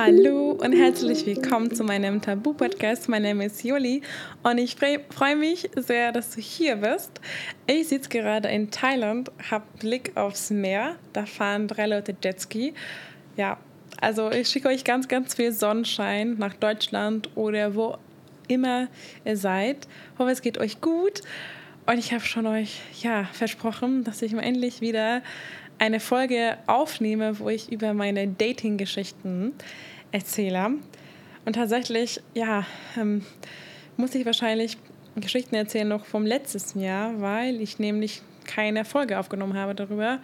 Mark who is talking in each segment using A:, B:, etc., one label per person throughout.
A: Hallo und herzlich willkommen zu meinem Tabu-Podcast. Mein Name ist Juli und ich freue mich sehr, dass du hier bist. Ich sitze gerade in Thailand, habe Blick aufs Meer. Da fahren drei Leute Jetski. Ja, also ich schicke euch ganz, ganz viel Sonnenschein nach Deutschland oder wo immer ihr seid. Ich hoffe, es geht euch gut. Und ich habe schon euch ja, versprochen, dass ich mal endlich wieder eine Folge aufnehme, wo ich über meine Dating-Geschichten erzähle. Und tatsächlich, ja, ähm, muss ich wahrscheinlich Geschichten erzählen noch vom letzten Jahr, weil ich nämlich keine Folge aufgenommen habe darüber.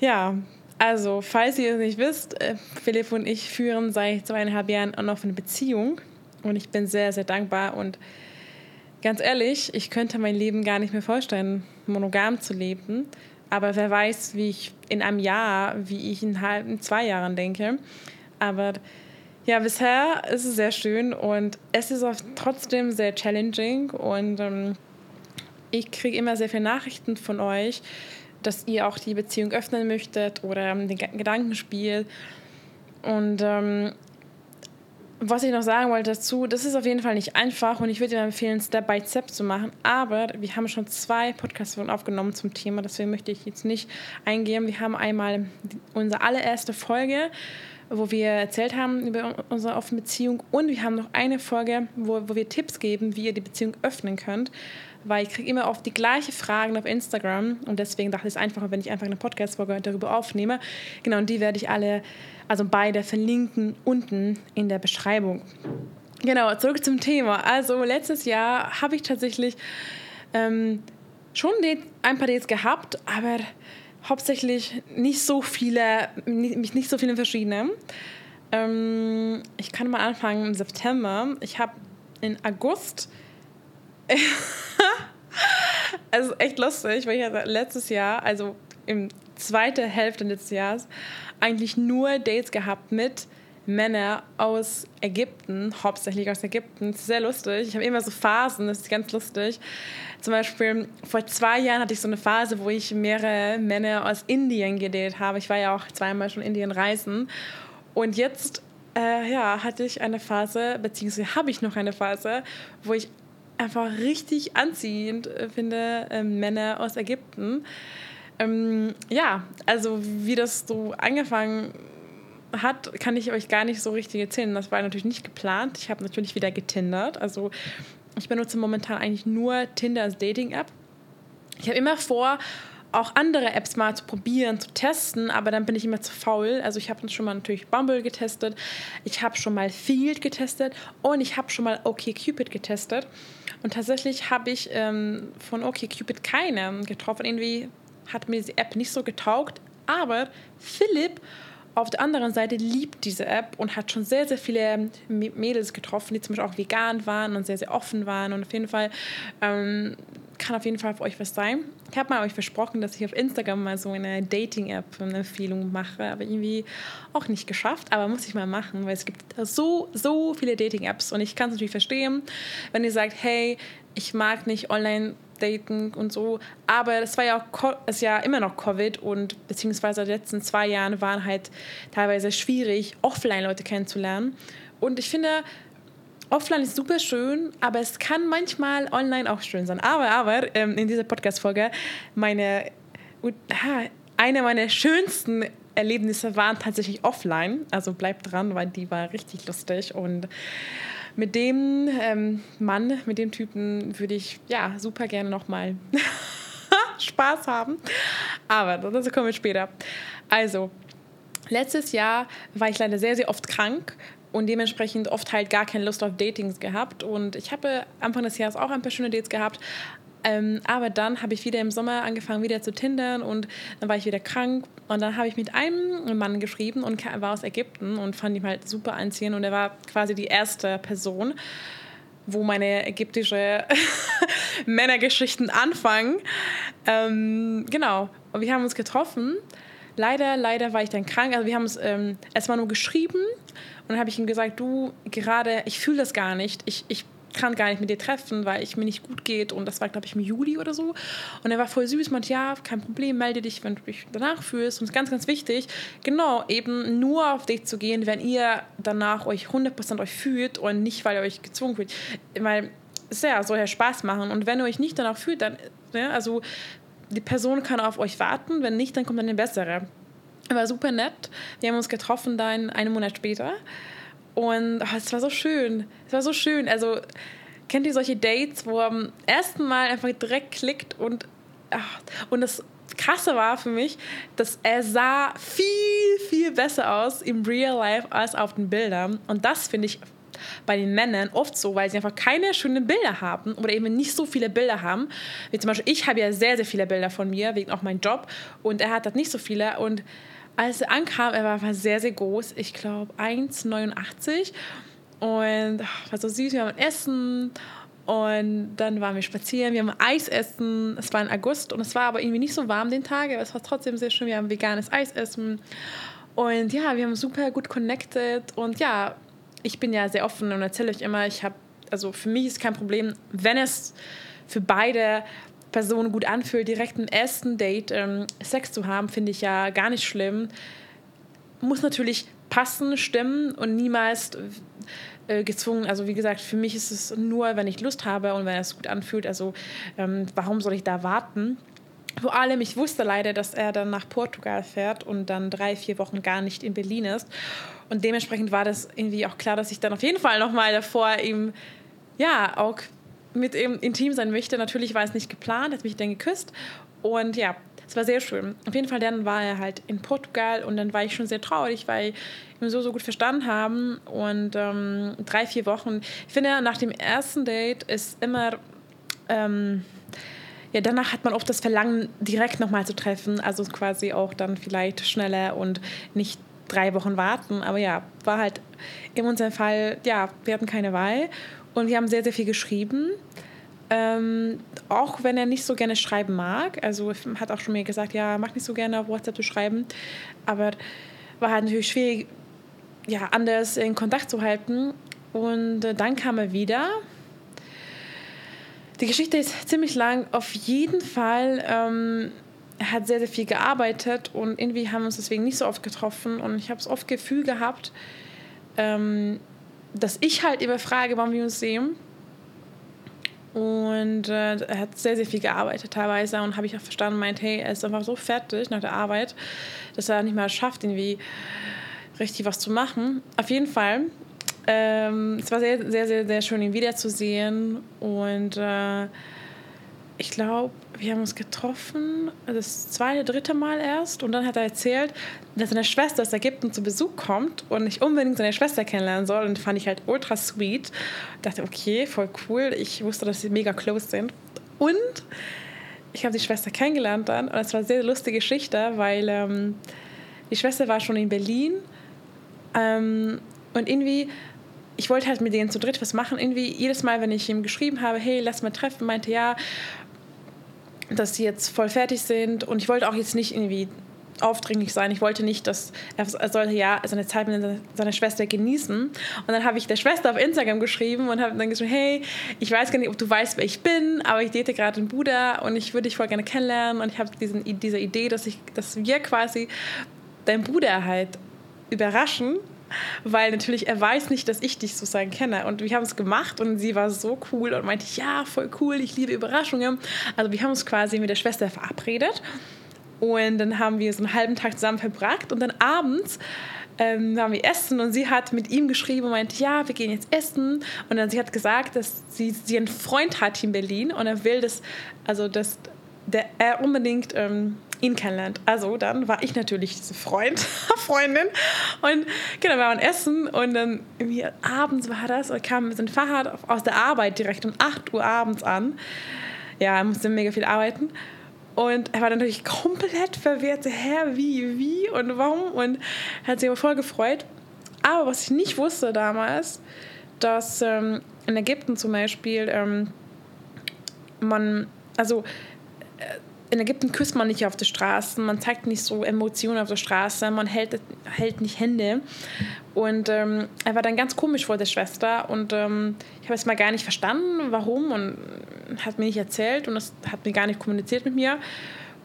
A: Ja, also, falls ihr es nicht wisst, äh, Philipp und ich führen seit zweieinhalb Jahren auch noch eine Beziehung. Und ich bin sehr, sehr dankbar. Und ganz ehrlich, ich könnte mein Leben gar nicht mehr vorstellen, monogam zu leben. Aber wer weiß, wie ich in einem Jahr, wie ich in, halb, in zwei Jahren denke. Aber ja, bisher ist es sehr schön und es ist auch trotzdem sehr challenging und ähm, ich kriege immer sehr viele Nachrichten von euch, dass ihr auch die Beziehung öffnen möchtet oder ähm, den Gedankenspiel. Und ähm, was ich noch sagen wollte dazu, das ist auf jeden Fall nicht einfach und ich würde dir empfehlen, Step by Step zu machen. Aber wir haben schon zwei Podcasts aufgenommen zum Thema, deswegen möchte ich jetzt nicht eingehen. Wir haben einmal unsere allererste Folge, wo wir erzählt haben über unsere offene Beziehung und wir haben noch eine Folge, wo, wo wir Tipps geben, wie ihr die Beziehung öffnen könnt. Weil ich kriege immer oft die gleichen Fragen auf Instagram und deswegen dachte ich es einfacher, wenn ich einfach eine Podcast-Folge darüber aufnehme. Genau, und die werde ich alle also beide verlinken unten in der Beschreibung. Genau, zurück zum Thema. Also letztes Jahr habe ich tatsächlich ähm, schon ein paar Dates gehabt, aber hauptsächlich nicht so viele, mich nicht so viele verschiedene. Ähm, ich kann mal anfangen im September. Ich habe in August also echt lustig, weil ich letztes Jahr, also im zweiten Hälfte des Jahres, eigentlich nur Dates gehabt mit Männern aus Ägypten, hauptsächlich aus Ägypten. Das ist sehr lustig. Ich habe immer so Phasen, das ist ganz lustig. Zum Beispiel vor zwei Jahren hatte ich so eine Phase, wo ich mehrere Männer aus Indien gedatet habe. Ich war ja auch zweimal schon in Indien reisen. Und jetzt äh, ja, hatte ich eine Phase, beziehungsweise habe ich noch eine Phase, wo ich einfach richtig anziehend äh, finde, äh, Männer aus Ägypten. Ähm, ja, also wie das so angefangen hat, kann ich euch gar nicht so richtig erzählen. Das war natürlich nicht geplant. Ich habe natürlich wieder getindert. Also ich benutze momentan eigentlich nur Tinder als Dating-App. Ich habe immer vor, auch andere Apps mal zu probieren, zu testen, aber dann bin ich immer zu faul. Also ich habe schon mal natürlich Bumble getestet, ich habe schon mal Field getestet und ich habe schon mal OkCupid getestet. Und tatsächlich habe ich ähm, von OkCupid keine getroffen. Irgendwie hat mir die App nicht so getaugt. Aber Philipp auf der anderen Seite liebt diese App und hat schon sehr, sehr viele Mädels getroffen, die zum Beispiel auch vegan waren und sehr, sehr offen waren. Und auf jeden Fall ähm, kann auf jeden Fall für euch was sein. Ich habe mal euch versprochen, dass ich auf Instagram mal so eine Dating-App eine Empfehlung mache, aber irgendwie auch nicht geschafft. Aber muss ich mal machen, weil es gibt so, so viele Dating-Apps und ich kann es natürlich verstehen, wenn ihr sagt, hey, ich mag nicht online daten und so. Aber das war ja auch ist ja immer noch Covid und beziehungsweise die letzten zwei Jahre waren halt teilweise schwierig, offline Leute kennenzulernen. Und ich finde, offline ist super schön, aber es kann manchmal online auch schön sein. Aber, aber ähm, in dieser Podcast-Folge, meine, eine meiner schönsten Erlebnisse waren tatsächlich offline. Also bleibt dran, weil die war richtig lustig und mit dem ähm, Mann, mit dem Typen würde ich ja super gerne nochmal Spaß haben. Aber dazu kommen wir später. Also, letztes Jahr war ich leider sehr, sehr oft krank und dementsprechend oft halt gar keine Lust auf Datings gehabt. Und ich habe Anfang des Jahres auch ein paar schöne Dates gehabt, ähm, aber dann habe ich wieder im Sommer angefangen, wieder zu tindern und dann war ich wieder krank. Und dann habe ich mit einem Mann geschrieben und war aus Ägypten und fand ihn halt super anziehend. Und er war quasi die erste Person, wo meine ägyptische Männergeschichten anfangen. Ähm, genau. Und wir haben uns getroffen. Leider, leider war ich dann krank. Also wir haben es ähm, erstmal nur geschrieben und dann habe ich ihm gesagt, du, gerade, ich fühle das gar nicht. Ich, ich kann gar nicht mit dir treffen, weil ich mir nicht gut geht. Und das war, glaube ich, im Juli oder so. Und er war voll süß, meinte, ja, kein Problem, melde dich, wenn du dich danach fühlst. Und es ist ganz, ganz wichtig, genau, eben nur auf dich zu gehen, wenn ihr danach euch 100% euch fühlt und nicht, weil ihr euch gezwungen fühlt. Weil es ja, soll ja Spaß machen. Und wenn ihr euch nicht danach fühlt, dann, ne, also die Person kann auf euch warten, wenn nicht, dann kommt dann eine bessere. War super nett. Wir haben uns getroffen dann einen Monat später. Und oh, es war so schön. Es war so schön. Also, kennt ihr solche Dates, wo am ersten Mal einfach direkt klickt und, ach, und das Krasse war für mich, dass er sah viel, viel besser aus im Real Life als auf den Bildern. Und das finde ich bei den Männern oft so, weil sie einfach keine schönen Bilder haben oder eben nicht so viele Bilder haben. Wie zum Beispiel, ich habe ja sehr, sehr viele Bilder von mir, wegen auch meinem Job. Und er hat das nicht so viele. Und als er ankam, er war sehr, sehr groß. Ich glaube 1,89. Und war so süß, wir haben Essen und dann waren wir spazieren, wir haben Eis essen. Es war in August und es war aber irgendwie nicht so warm den Tag, aber es war trotzdem sehr schön. Wir haben veganes Eis essen. Und ja, wir haben super gut connected. Und ja, ich bin ja sehr offen und erzähle euch immer, ich habe, also für mich ist kein Problem, wenn es für beide Personen gut anfühlt, direkt im ersten Date ähm, Sex zu haben, finde ich ja gar nicht schlimm. Muss natürlich passen, stimmen und niemals äh, gezwungen. Also wie gesagt, für mich ist es nur, wenn ich Lust habe und wenn es gut anfühlt. Also ähm, warum soll ich da warten? Vor allem, ich wusste leider, dass er dann nach Portugal fährt und dann drei, vier Wochen gar nicht in Berlin ist. Und dementsprechend war das irgendwie auch klar, dass ich dann auf jeden Fall nochmal davor ihm, ja, auch mit ihm intim sein möchte. Natürlich war es nicht geplant, hat mich dann geküsst. Und ja, es war sehr schön. Auf jeden Fall dann war er halt in Portugal und dann war ich schon sehr traurig, weil wir so, so gut verstanden haben. Und ähm, drei, vier Wochen. Ich finde, nach dem ersten Date ist immer. Ähm, ja, danach hat man oft das Verlangen, direkt nochmal zu treffen. Also quasi auch dann vielleicht schneller und nicht drei Wochen warten. Aber ja, war halt in unserem Fall, ja, wir hatten keine Wahl. Und wir haben sehr, sehr viel geschrieben. Ähm, auch wenn er nicht so gerne schreiben mag. Also hat auch schon mir gesagt, ja, mag nicht so gerne auf WhatsApp zu schreiben. Aber war halt natürlich schwierig, ja, anders in Kontakt zu halten. Und äh, dann kam er wieder die Geschichte ist ziemlich lang. Auf jeden Fall, ähm, hat sehr, sehr viel gearbeitet und irgendwie haben wir uns deswegen nicht so oft getroffen. Und ich habe es oft Gefühl gehabt, ähm, dass ich halt immer frage, wann wir uns sehen. Und äh, er hat sehr, sehr viel gearbeitet teilweise und habe ich auch verstanden, meint, hey, er ist einfach so fertig nach der Arbeit, dass er nicht mehr schafft, irgendwie richtig was zu machen. Auf jeden Fall ähm, es war sehr, sehr, sehr, sehr schön, ihn wiederzusehen. Und äh, ich glaube, wir haben uns getroffen, das zweite, dritte Mal erst. Und dann hat er erzählt, dass seine Schwester aus Ägypten zu Besuch kommt und ich unbedingt seine Schwester kennenlernen soll. Und fand ich halt ultra sweet. Dachte, okay, voll cool. Ich wusste, dass sie mega close sind. Und ich habe die Schwester kennengelernt dann. Und es war eine sehr lustige Geschichte, weil ähm, die Schwester war schon in Berlin. Ähm, und irgendwie ich wollte halt mit denen zu dritt was machen. Irgendwie jedes Mal, wenn ich ihm geschrieben habe, hey, lass mal treffen, meinte ja, dass sie jetzt voll fertig sind. Und ich wollte auch jetzt nicht irgendwie aufdringlich sein. Ich wollte nicht, dass er sollte ja seine Zeit mit seiner Schwester genießen. Und dann habe ich der Schwester auf Instagram geschrieben und habe dann geschrieben, hey, ich weiß gar nicht, ob du weißt, wer ich bin, aber ich date gerade einen Bruder und ich würde dich voll gerne kennenlernen. Und ich habe diese Idee, dass, ich, dass wir quasi deinen Bruder halt überraschen weil natürlich er weiß nicht, dass ich dich sozusagen kenne. Und wir haben es gemacht und sie war so cool und meinte, ja, voll cool, ich liebe Überraschungen. Also wir haben uns quasi mit der Schwester verabredet und dann haben wir so einen halben Tag zusammen verbracht und dann abends ähm, waren wir essen und sie hat mit ihm geschrieben und meinte, ja, wir gehen jetzt essen. Und dann sie hat gesagt, dass sie, sie einen Freund hat in Berlin und er will, dass, also dass der, er unbedingt ähm, ihn kennenlernt. Also dann war ich natürlich diese Freund, Freundin und genau, wir waren essen und dann irgendwie abends war das und kam mit dem Fahrrad aus der Arbeit direkt um 8 Uhr abends an. Ja, er musste mega viel arbeiten. Und er war natürlich komplett verwirrt, hä, wie, wie und warum? Und hat sich aber voll gefreut. Aber was ich nicht wusste damals, dass ähm, in Ägypten zum Beispiel ähm, man, also in Ägypten küsst man nicht auf der Straße, man zeigt nicht so Emotionen auf der Straße, man hält, hält nicht Hände. Und ähm, er war dann ganz komisch vor der Schwester und ähm, ich habe es mal gar nicht verstanden, warum und hat mir nicht erzählt und das hat mir gar nicht kommuniziert mit mir.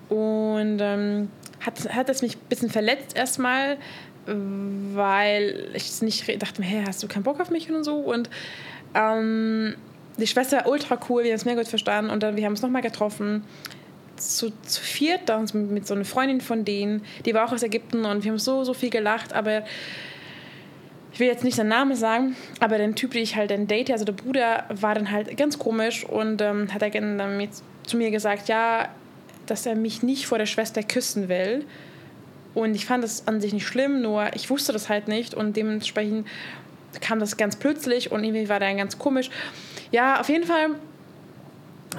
A: Und ähm, hat, hat es mich ein bisschen verletzt erstmal, weil ich nicht dachte hey, hast du keinen Bock auf mich und so. Und ähm, die Schwester war ultra cool, wir haben es mega gut verstanden und dann wir haben uns nochmal getroffen zu, zu viert, dann mit so einer Freundin von denen, die war auch aus Ägypten und wir haben so, so viel gelacht, aber ich will jetzt nicht seinen Namen sagen, aber der Typ, den ich halt dann date, also der Bruder, war dann halt ganz komisch und ähm, hat er dann mit, zu mir gesagt, ja, dass er mich nicht vor der Schwester küssen will. Und ich fand das an sich nicht schlimm, nur ich wusste das halt nicht und dementsprechend kam das ganz plötzlich und irgendwie war der ganz komisch. Ja, auf jeden Fall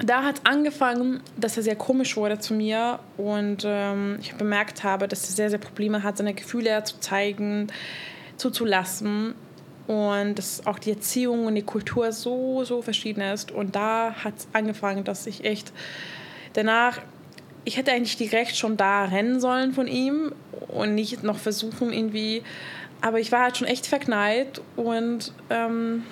A: da hat es angefangen, dass er sehr komisch wurde zu mir und ähm, ich bemerkt habe, dass er sehr, sehr Probleme hat, seine Gefühle zu zeigen, zuzulassen und dass auch die Erziehung und die Kultur so, so verschieden ist. Und da hat es angefangen, dass ich echt danach, ich hätte eigentlich direkt schon da rennen sollen von ihm und nicht noch versuchen irgendwie, aber ich war halt schon echt verknallt und ähm,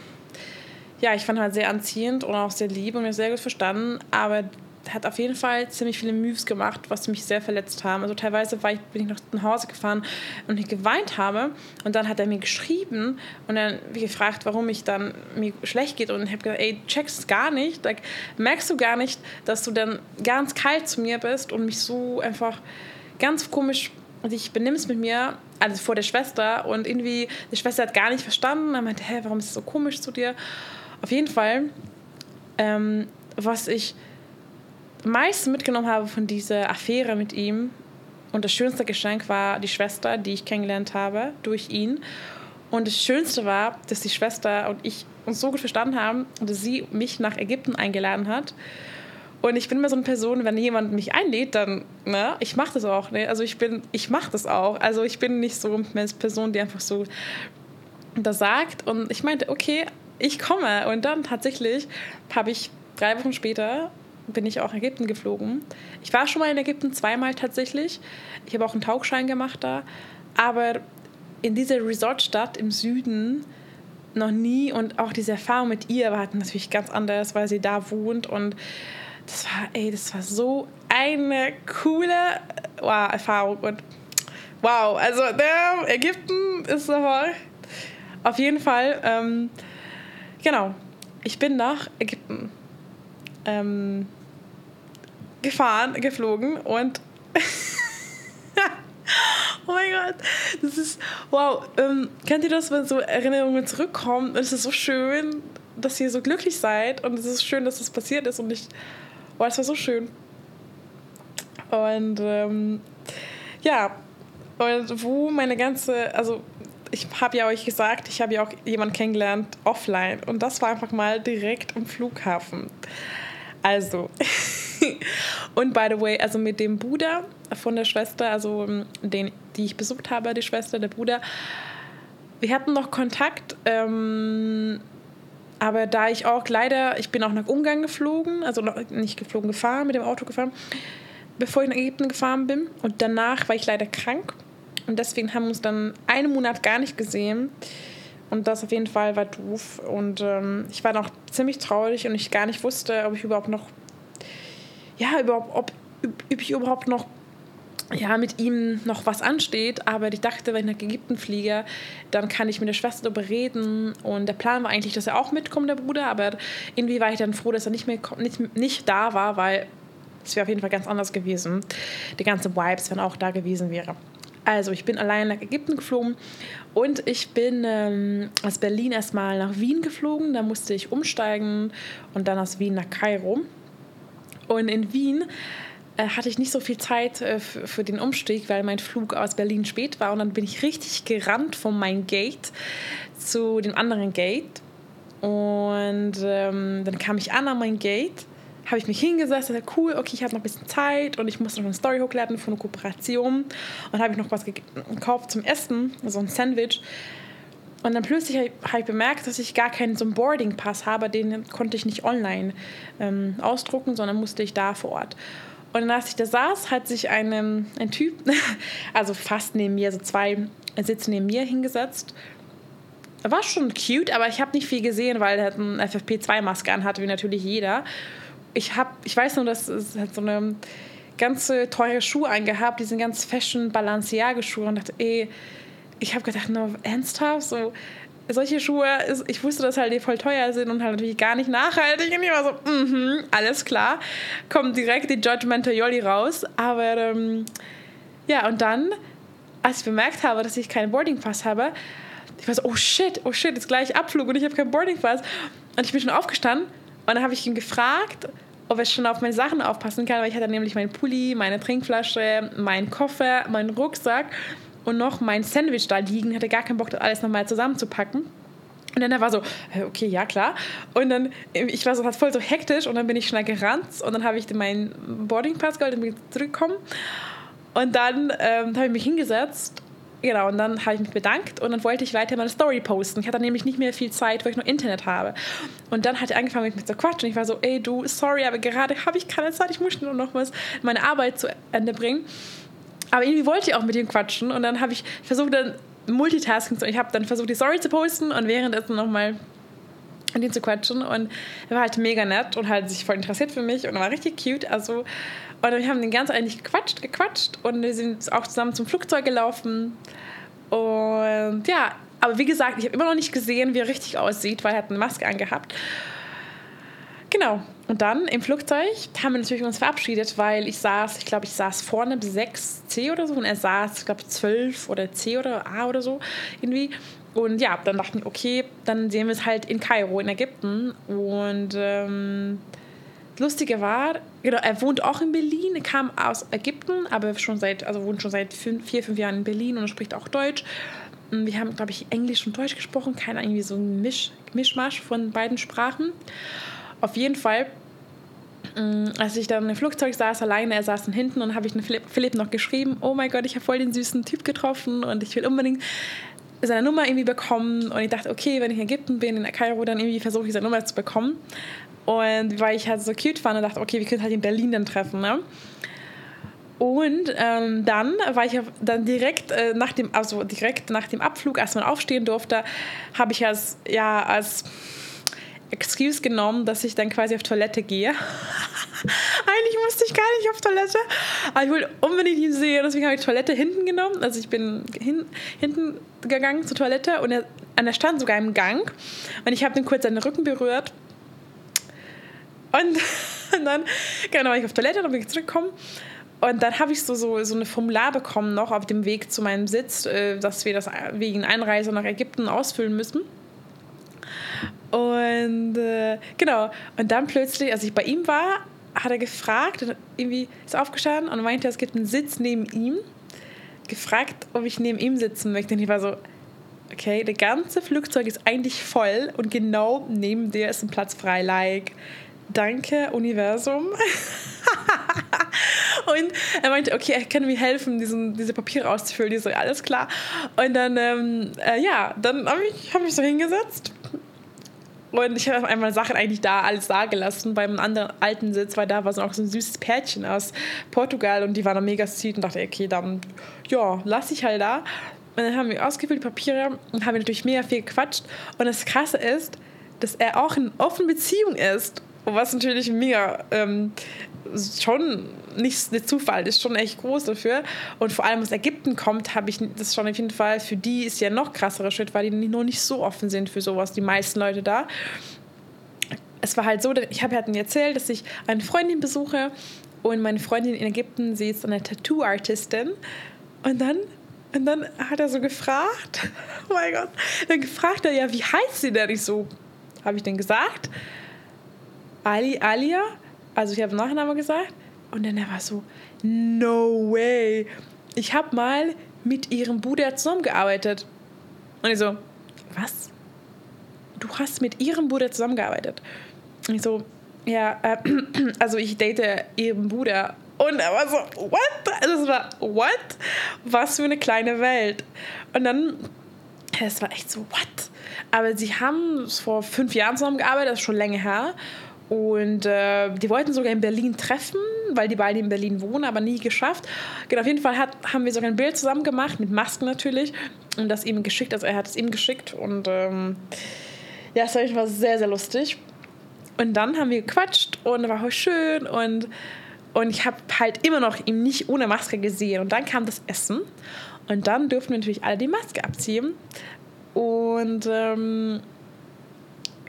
A: ja, ich fand halt sehr anziehend und auch sehr lieb und mir sehr gut verstanden, aber hat auf jeden Fall ziemlich viele Moves gemacht, was mich sehr verletzt haben. Also teilweise ich, bin ich noch nach Hause gefahren und ich geweint habe und dann hat er mir geschrieben und dann gefragt, warum ich dann mir schlecht geht und ich habe gesagt, ey, checkst gar nicht, merkst du gar nicht, dass du dann ganz kalt zu mir bist und mich so einfach ganz komisch dich benimmst mit mir, also vor der Schwester und irgendwie die Schwester hat gar nicht verstanden, er meinte, hä, warum ist es so komisch zu dir? Auf jeden Fall, ähm, was ich meist mitgenommen habe von dieser Affäre mit ihm und das schönste Geschenk war die Schwester, die ich kennengelernt habe durch ihn. Und das Schönste war, dass die Schwester und ich uns so gut verstanden haben dass sie mich nach Ägypten eingeladen hat. Und ich bin immer so eine Person, wenn jemand mich einlädt, dann, ne, ich mache das auch. Ne? Also ich bin, ich mache das auch. Also ich bin nicht so eine Person, die einfach so das sagt. Und ich meinte, okay, ich komme. Und dann tatsächlich habe ich drei Wochen später bin ich auch Ägypten geflogen. Ich war schon mal in Ägypten zweimal tatsächlich. Ich habe auch einen Tauchschein gemacht da. Aber in dieser Resortstadt im Süden noch nie und auch diese Erfahrung mit ihr war natürlich ganz anders, weil sie da wohnt und das war, ey, das war so eine coole wow, Erfahrung und wow, also der Ägypten ist aber auf jeden Fall ähm, Genau. Ich bin nach Ägypten ähm, gefahren, geflogen und oh mein Gott, das ist wow. Ähm, kennt ihr das, wenn so Erinnerungen zurückkommen? Es ist so schön, dass ihr so glücklich seid und es ist schön, dass das passiert ist und ich, oh, es war so schön. Und ähm, ja, und wo meine ganze, also ich habe ja euch gesagt, ich habe ja auch jemanden kennengelernt offline. Und das war einfach mal direkt am Flughafen. Also, und by the way, also mit dem Bruder von der Schwester, also ähm, den, die ich besucht habe, die Schwester, der Bruder, wir hatten noch Kontakt, ähm, aber da ich auch leider, ich bin auch nach Ungarn geflogen, also nicht geflogen, gefahren, mit dem Auto gefahren, bevor ich nach Ägypten gefahren bin. Und danach war ich leider krank und deswegen haben wir uns dann einen Monat gar nicht gesehen. Und das auf jeden Fall war doof. Und ähm, ich war noch ziemlich traurig und ich gar nicht wusste, ob ich überhaupt noch, ja, überhaupt, ob, ob ich überhaupt noch ja, mit ihm noch was ansteht, aber ich dachte, wenn ich nach Ägypten fliege, dann kann ich mit der Schwester darüber reden. Und der Plan war eigentlich, dass er auch mitkommt, der Bruder, aber irgendwie war ich dann froh, dass er nicht mehr nicht, nicht da war, weil es wäre auf jeden Fall ganz anders gewesen. Die ganze Vibes, wenn er auch da gewesen wäre. Also ich bin allein nach Ägypten geflogen und ich bin ähm, aus Berlin erstmal nach Wien geflogen. Da musste ich umsteigen und dann aus Wien nach Kairo. Und in Wien äh, hatte ich nicht so viel Zeit äh, für den Umstieg, weil mein Flug aus Berlin spät war. Und dann bin ich richtig gerannt von meinem Gate zu dem anderen Gate. Und ähm, dann kam ich an an mein Gate habe ich mich hingesetzt, dachte, cool, okay, ich habe noch ein bisschen Zeit und ich musste noch eine Story hochladen für eine Kooperation. Und habe ich noch was gekauft zum Essen, so ein Sandwich. Und dann plötzlich habe ich bemerkt, dass ich gar keinen so einen Boarding-Pass habe, den konnte ich nicht online ähm, ausdrucken, sondern musste ich da vor Ort. Und als ich da saß, hat sich ein, ein Typ, also fast neben mir, so zwei Sitze neben mir hingesetzt. War schon cute, aber ich habe nicht viel gesehen, weil er eine FFP2-Maske anhatte, wie natürlich jeder. Ich, hab, ich weiß nur, dass es hat so eine ganze teure Schuhe angehabt, diese ganz fashion Balenciaga-Schuhe und dachte, ey, ich habe gedacht, no, ernsthaft, so solche Schuhe, ich wusste, dass halt die voll teuer sind und halt natürlich gar nicht nachhaltig. Und ich war so, mhm, alles klar. Kommt direkt die Judgmental Jolly raus. Aber ähm, ja, und dann, als ich bemerkt habe, dass ich keinen Boarding Pass habe, ich war so, oh shit, oh shit, jetzt gleich Abflug und ich habe keinen Boarding Pass. Und ich bin schon aufgestanden und dann habe ich ihn gefragt, ob er schon auf meine Sachen aufpassen kann, weil ich hatte nämlich meinen Pulli, meine Trinkflasche, meinen Koffer, meinen Rucksack und noch mein Sandwich da liegen, hatte gar keinen Bock, das alles nochmal zusammenzupacken. Und dann er war so, okay, ja klar. Und dann, ich war so voll so hektisch und dann bin ich schnell gerannt und dann habe ich meinen Boarding Pass geholt und bin zurückgekommen. Und dann ähm, habe ich mich hingesetzt Genau, und dann habe ich mich bedankt und dann wollte ich weiter meine Story posten. Ich hatte nämlich nicht mehr viel Zeit, weil ich nur Internet habe. Und dann hat er angefangen mit mir zu quatschen. Ich war so, ey du, sorry, aber gerade habe ich keine Zeit, ich muss nur noch was, meine Arbeit zu Ende bringen. Aber irgendwie wollte ich auch mit ihm quatschen und dann habe ich versucht, dann Multitasking zu. Ich habe dann versucht, die Story zu posten und währenddessen nochmal mit ihm zu quatschen und er war halt mega nett und halt sich voll interessiert für mich und war richtig cute. Also, und wir haben den ganz eigentlich gequatscht, gequatscht und wir sind auch zusammen zum Flugzeug gelaufen. Und ja, aber wie gesagt, ich habe immer noch nicht gesehen, wie er richtig aussieht, weil er hat eine Maske angehabt. Genau. Und dann im Flugzeug haben wir natürlich uns verabschiedet, weil ich saß, ich glaube, ich saß vorne 6C oder so und er saß, ich glaube, 12 oder C oder A oder so irgendwie. Und ja, dann dachten wir, okay, dann sehen wir es halt in Kairo, in Ägypten. Und ähm, das Lustige war, genau, er wohnt auch in Berlin, kam aus Ägypten, aber schon seit, also wohnt schon seit fünf, vier, fünf Jahren in Berlin und spricht auch Deutsch. Wir haben, glaube ich, Englisch und Deutsch gesprochen, kein irgendwie so ein Misch, Mischmasch von beiden Sprachen. Auf jeden Fall, mm, als ich dann im Flugzeug saß, alleine, er saß hinten und habe ich Philipp noch geschrieben, oh mein Gott, ich habe voll den süßen Typ getroffen und ich will unbedingt seine Nummer irgendwie bekommen und ich dachte, okay, wenn ich in Ägypten bin, in Kairo, dann irgendwie versuche ich seine Nummer zu bekommen. Und weil ich halt so cute fand und dachte, okay, wir können halt in Berlin dann treffen, ne? Und ähm, dann war ich dann direkt äh, nach dem, also direkt nach dem Abflug, als man aufstehen durfte, habe ich als, ja, als Excuse genommen, dass ich dann quasi auf Toilette gehe. Eigentlich musste ich gar nicht auf Toilette, aber ich wollte unbedingt ihn sehen, deswegen habe ich Toilette hinten genommen. Also ich bin hin, hinten gegangen zur Toilette und er, er stand sogar im Gang und ich habe dann kurz seinen Rücken berührt und, und dann genau, war ich auf Toilette, dann bin ich zurückgekommen und dann habe ich so, so, so eine Formular bekommen noch auf dem Weg zu meinem Sitz, äh, dass wir das wegen Einreise nach Ägypten ausfüllen müssen. Und äh, genau, und dann plötzlich, als ich bei ihm war, hat er gefragt, irgendwie ist aufgestanden und meinte, es gibt einen Sitz neben ihm. Gefragt, ob ich neben ihm sitzen möchte. Und ich war so, okay, das ganze Flugzeug ist eigentlich voll und genau neben dir ist ein Platz frei. Like, danke, Universum. und er meinte, okay, er kann mir helfen, diesen, diese Papiere auszufüllen. Ich so, alles klar. Und dann, ähm, äh, ja, dann habe ich, hab mich so hingesetzt und ich habe einmal Sachen eigentlich da alles da gelassen beim anderen alten Sitz, weil da war so auch so ein süßes Pärchen aus Portugal und die waren mega süß und dachte, okay, dann ja, lass ich halt da. Und dann haben wir ausgefüllt die Papiere und haben natürlich mega viel gequatscht. Und das Krasse ist, dass er auch in offenen Beziehung ist. Was natürlich mega ähm, schon nicht der Zufall ist schon echt groß dafür. Und vor allem aus Ägypten kommt, habe ich das schon auf jeden Fall, für die ist ja noch krasserer Schritt, weil die noch nicht so offen sind für sowas, die meisten Leute da. Es war halt so, ich habe halt erzählt, dass ich eine Freundin besuche und meine Freundin in Ägypten, sie ist eine Tattoo-Artistin. Und dann, und dann hat er so gefragt, oh mein Gott, dann gefragt er, ja, wie heißt sie denn? Ich so, habe ich denn gesagt? Ali, Alia? Also ich habe Nachname gesagt. Und dann er war so, no way. Ich habe mal mit ihrem Bruder zusammengearbeitet. Und ich so, was? Du hast mit ihrem Bruder zusammengearbeitet? Und ich so, ja, äh, also ich date ihren Bruder. Und er war so, what? Das war, what? Was für eine kleine Welt. Und dann, es war echt so, what? Aber sie haben vor fünf Jahren zusammengearbeitet, das ist schon länger her. Und äh, die wollten sogar in Berlin treffen, weil die beiden in Berlin wohnen, aber nie geschafft. Genau, auf jeden Fall hat, haben wir sogar ein Bild zusammen gemacht, mit Masken natürlich, und das ihm geschickt. Also er hat es ihm geschickt. Und ähm, ja, es war sehr, sehr lustig. Und dann haben wir gequatscht und war auch schön und, und ich habe halt immer noch ihn nicht ohne Maske gesehen. Und dann kam das Essen und dann durften wir natürlich alle die Maske abziehen. Und ähm,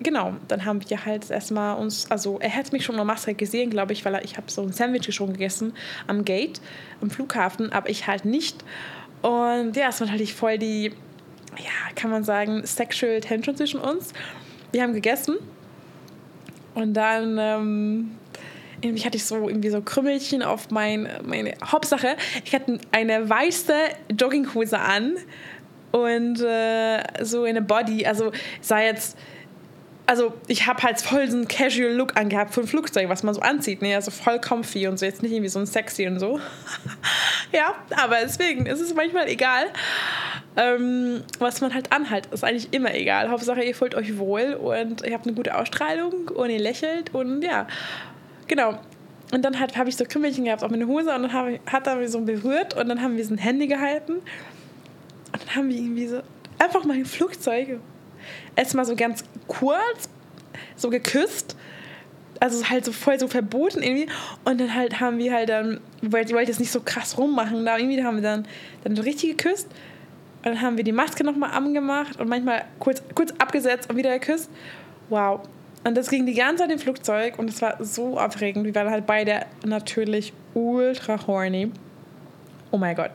A: genau, dann haben wir halt erstmal uns, also er hat mich schon ohne Maske gesehen, glaube ich, weil ich habe so ein Sandwich schon gegessen am Gate, am Flughafen, aber ich halt nicht. Und ja, es war natürlich voll die, ja, kann man sagen, sexual tension zwischen uns. Wir haben gegessen und dann ähm, irgendwie hatte ich so irgendwie so Krümmelchen auf mein, meine Hauptsache. Ich hatte eine weiße Jogginghose an und äh, so eine Body. Also sah jetzt also ich habe halt voll so einen Casual Look angehabt für ein Flugzeug, was man so anzieht, ne? Also voll comfy und so, jetzt nicht irgendwie so ein sexy und so. ja, aber deswegen ist es manchmal egal, ähm, was man halt anhat. Ist eigentlich immer egal. Hauptsache, ihr fühlt euch wohl und ihr habt eine gute Ausstrahlung und ihr lächelt und ja, genau. Und dann halt, habe ich so Kümmelchen gehabt auf meine Hose und dann hab, hat er mich so berührt und dann haben wir so ein Handy gehalten und dann haben wir irgendwie so einfach mal ein Flugzeug erstmal so ganz kurz so geküsst. Also halt so voll so verboten irgendwie. Und dann halt haben wir halt dann, weil die wollte jetzt nicht so krass rummachen, da irgendwie haben wir dann, dann so richtig geküsst. Und dann haben wir die Maske nochmal angemacht und manchmal kurz, kurz abgesetzt und wieder geküsst. Wow. Und das ging die ganze Zeit im Flugzeug und es war so aufregend. Wir waren halt beide natürlich ultra horny. Oh mein Gott.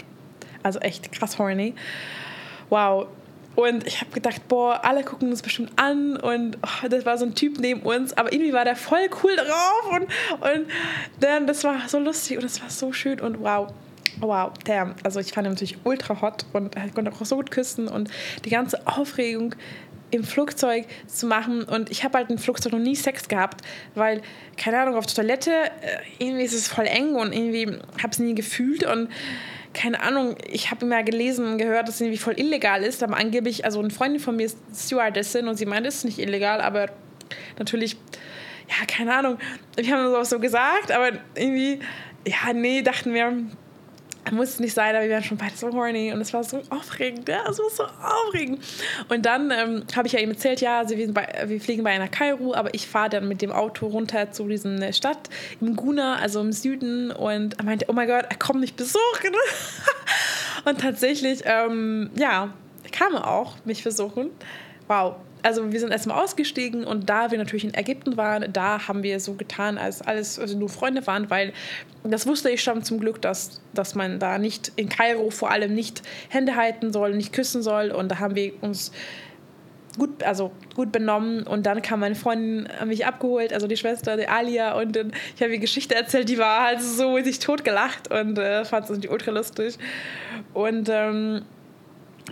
A: Also echt krass horny. Wow. Und ich habe gedacht, boah, alle gucken uns bestimmt an und oh, das war so ein Typ neben uns, aber irgendwie war der voll cool drauf und, und dann, das war so lustig und das war so schön und wow. Wow, damn. Also ich fand ihn natürlich ultra hot und er konnte auch so gut küssen und die ganze Aufregung im Flugzeug zu machen. Und ich habe halt im Flugzeug noch nie Sex gehabt, weil, keine Ahnung, auf der Toilette, äh, irgendwie ist es voll eng und irgendwie habe es nie gefühlt und keine Ahnung, ich habe immer gelesen und gehört, dass es irgendwie voll illegal ist, aber angeblich, also eine Freundin von mir ist Stewardessin und sie meint, es ist nicht illegal, aber natürlich, ja, keine Ahnung, wir haben auch so gesagt, aber irgendwie, ja, nee, dachten wir, muss nicht sein, aber wir waren schon beide so horny und es war so aufregend, ja, es war so aufregend. Und dann ähm, habe ich ja ihm erzählt, ja, also wir, bei, wir, fliegen bei einer Kairo, aber ich fahre dann mit dem Auto runter zu dieser Stadt im Guna, also im Süden und er meinte, oh mein Gott, er kommt mich besuchen. und tatsächlich, ähm, ja, kam er auch mich besuchen. Wow, also wir sind erstmal ausgestiegen und da wir natürlich in Ägypten waren, da haben wir so getan, als alles also nur Freunde waren, weil das wusste ich schon zum Glück, dass, dass man da nicht in Kairo vor allem nicht Hände halten soll, nicht küssen soll. Und da haben wir uns gut, also gut benommen. Und dann kam meine Freundin mich abgeholt, also die Schwester, die Alia. Und dann, ich habe ihr Geschichte erzählt, die war halt so sich totgelacht und äh, fand es ultra lustig. Und ähm,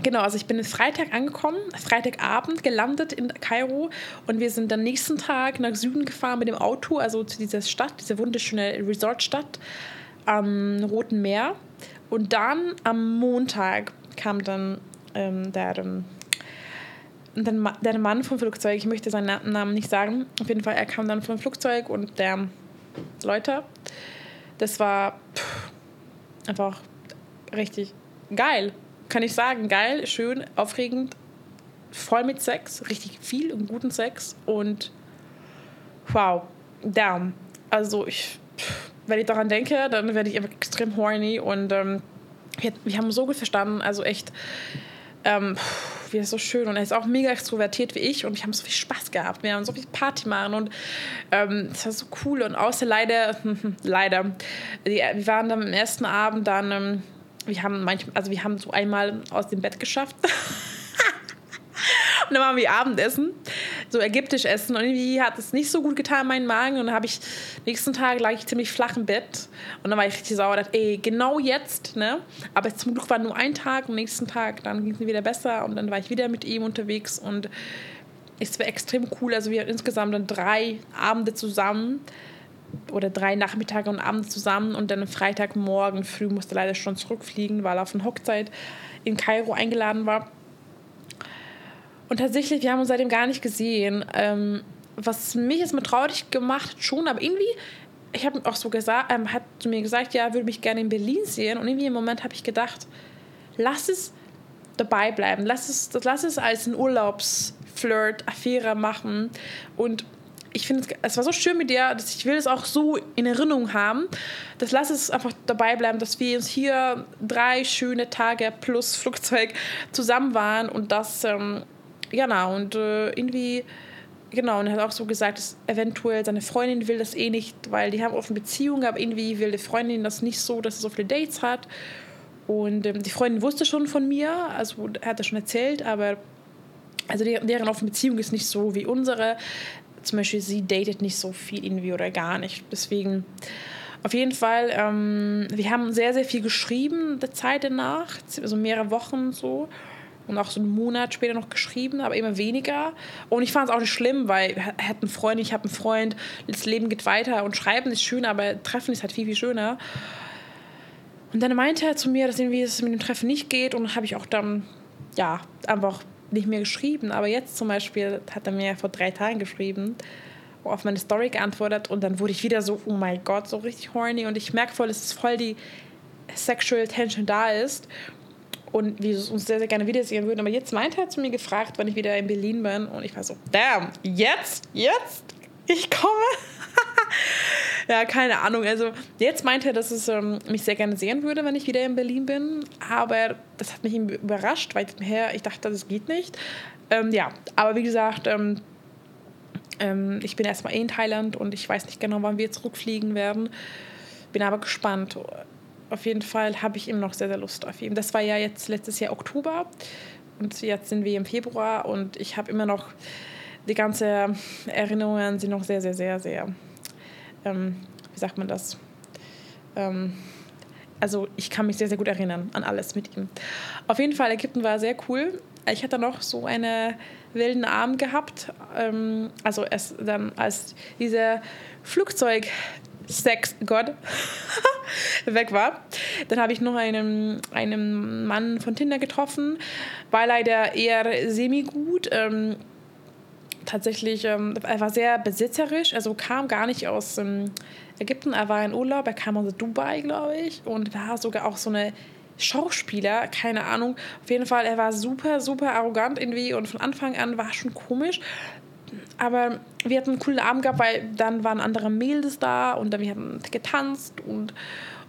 A: Genau, also ich bin Freitag angekommen, Freitagabend gelandet in Kairo und wir sind dann nächsten Tag nach Süden gefahren mit dem Auto, also zu dieser Stadt, dieser wunderschöne Resortstadt am Roten Meer. Und dann am Montag kam dann ähm, der, ähm, der Mann vom Flugzeug, ich möchte seinen Namen nicht sagen, auf jeden Fall, er kam dann vom Flugzeug und der Leute, das war pff, einfach richtig geil kann ich sagen, geil, schön, aufregend, voll mit Sex, richtig viel und guten Sex und wow, damn. Also ich, wenn ich daran denke, dann werde ich extrem horny und ähm, wir, wir, haben so gut verstanden, also echt, ähm, wie ist so schön und er ist auch mega extrovertiert wie ich und ich habe so viel Spaß gehabt. Wir haben so viel Party machen und ähm, war so cool und außer leider, leider, wir waren dann am ersten Abend dann ähm, wir haben manchmal, also wir haben so einmal aus dem Bett geschafft. und dann waren wir Abendessen, so ägyptisch essen. Und irgendwie hat es nicht so gut getan, meinen Magen. Und dann habe ich, nächsten Tag lag ich ziemlich flach im Bett. Und dann war ich richtig sauer, dachte, ey, genau jetzt, ne? Aber zum Glück war nur ein Tag, am nächsten Tag, dann ging es mir wieder besser. Und dann war ich wieder mit ihm unterwegs. Und es war extrem cool. Also wir hatten insgesamt dann drei Abende zusammen oder drei Nachmittage und Abende zusammen und dann Freitagmorgen früh musste leider schon zurückfliegen, weil er auf eine Hochzeit in Kairo eingeladen war. Und tatsächlich, wir haben uns seitdem gar nicht gesehen. Ähm, was mich jetzt mit traurig gemacht hat, schon, aber irgendwie, ich habe auch so gesagt, ähm, hat zu mir gesagt, ja, würde mich gerne in Berlin sehen. Und irgendwie im Moment habe ich gedacht, lass es dabei bleiben, lass es, lass es als ein Urlaubsflirt, Affäre machen. Und ich finde, es war so schön mit dir, dass ich will es auch so in Erinnerung haben. Das lass es einfach dabei bleiben, dass wir uns hier drei schöne Tage plus Flugzeug zusammen waren und das, ähm, genau, und äh, irgendwie genau, und er hat auch so gesagt, dass eventuell seine Freundin will das eh nicht, weil die haben offene Beziehungen, aber irgendwie will die Freundin das nicht so, dass er so viele Dates hat. Und ähm, die Freundin wusste schon von mir, also er hat das schon erzählt, aber also deren offene Beziehung ist nicht so wie unsere. Zum Beispiel, sie datet nicht so viel irgendwie oder gar nicht. Deswegen, auf jeden Fall, ähm, wir haben sehr, sehr viel geschrieben der Zeit danach, also mehrere Wochen so und auch so einen Monat später noch geschrieben, aber immer weniger. Und ich fand es auch nicht schlimm, weil er hat einen Freund, ich habe einen Freund, das Leben geht weiter und Schreiben ist schön, aber Treffen ist halt viel, viel schöner. Und dann meinte er zu mir, dass irgendwie es mit dem Treffen nicht geht und habe ich auch dann, ja, einfach nicht mehr geschrieben. Aber jetzt zum Beispiel hat er mir vor drei Tagen geschrieben, auf meine Story geantwortet und dann wurde ich wieder so, oh mein Gott, so richtig horny und ich merke voll, dass es voll die Sexual Tension da ist und wir uns sehr, sehr gerne wiedersehen würden. Aber jetzt meinte er zu mir gefragt, wann ich wieder in Berlin bin. Und ich war so, damn, jetzt? Jetzt? Ich komme? ja, keine Ahnung. Also jetzt meinte er, dass es ähm, mich sehr gerne sehen würde, wenn ich wieder in Berlin bin. Aber das hat mich überrascht, weil ich dachte, das geht nicht. Ähm, ja, aber wie gesagt, ähm, ähm ich bin erstmal in Thailand und ich weiß nicht genau, wann wir zurückfliegen werden. Bin aber gespannt auf jeden Fall habe ich immer noch sehr, sehr Lust auf ihn. Das war ja jetzt letztes Jahr Oktober und jetzt sind wir im Februar und ich habe immer noch die ganze Erinnerungen sind noch sehr, sehr, sehr, sehr, ähm, wie sagt man das? Ähm, also ich kann mich sehr, sehr gut erinnern an alles mit ihm. Auf jeden Fall, Ägypten war sehr cool. Ich hatte noch so einen wilden Arm gehabt. Ähm, also es dann als dieser Flugzeug Sex-Gott weg war. Dann habe ich noch einen, einen Mann von Tinder getroffen, war leider eher semi-gut. Ähm, tatsächlich, ähm, er war sehr besitzerisch, also kam gar nicht aus ähm, Ägypten, er war in Urlaub, er kam aus Dubai, glaube ich, und war sogar auch so eine Schauspieler, keine Ahnung. Auf jeden Fall, er war super, super arrogant irgendwie und von Anfang an war schon komisch. Aber wir hatten einen coolen Abend gehabt, weil dann waren andere Mädels da und dann wir haben getanzt und,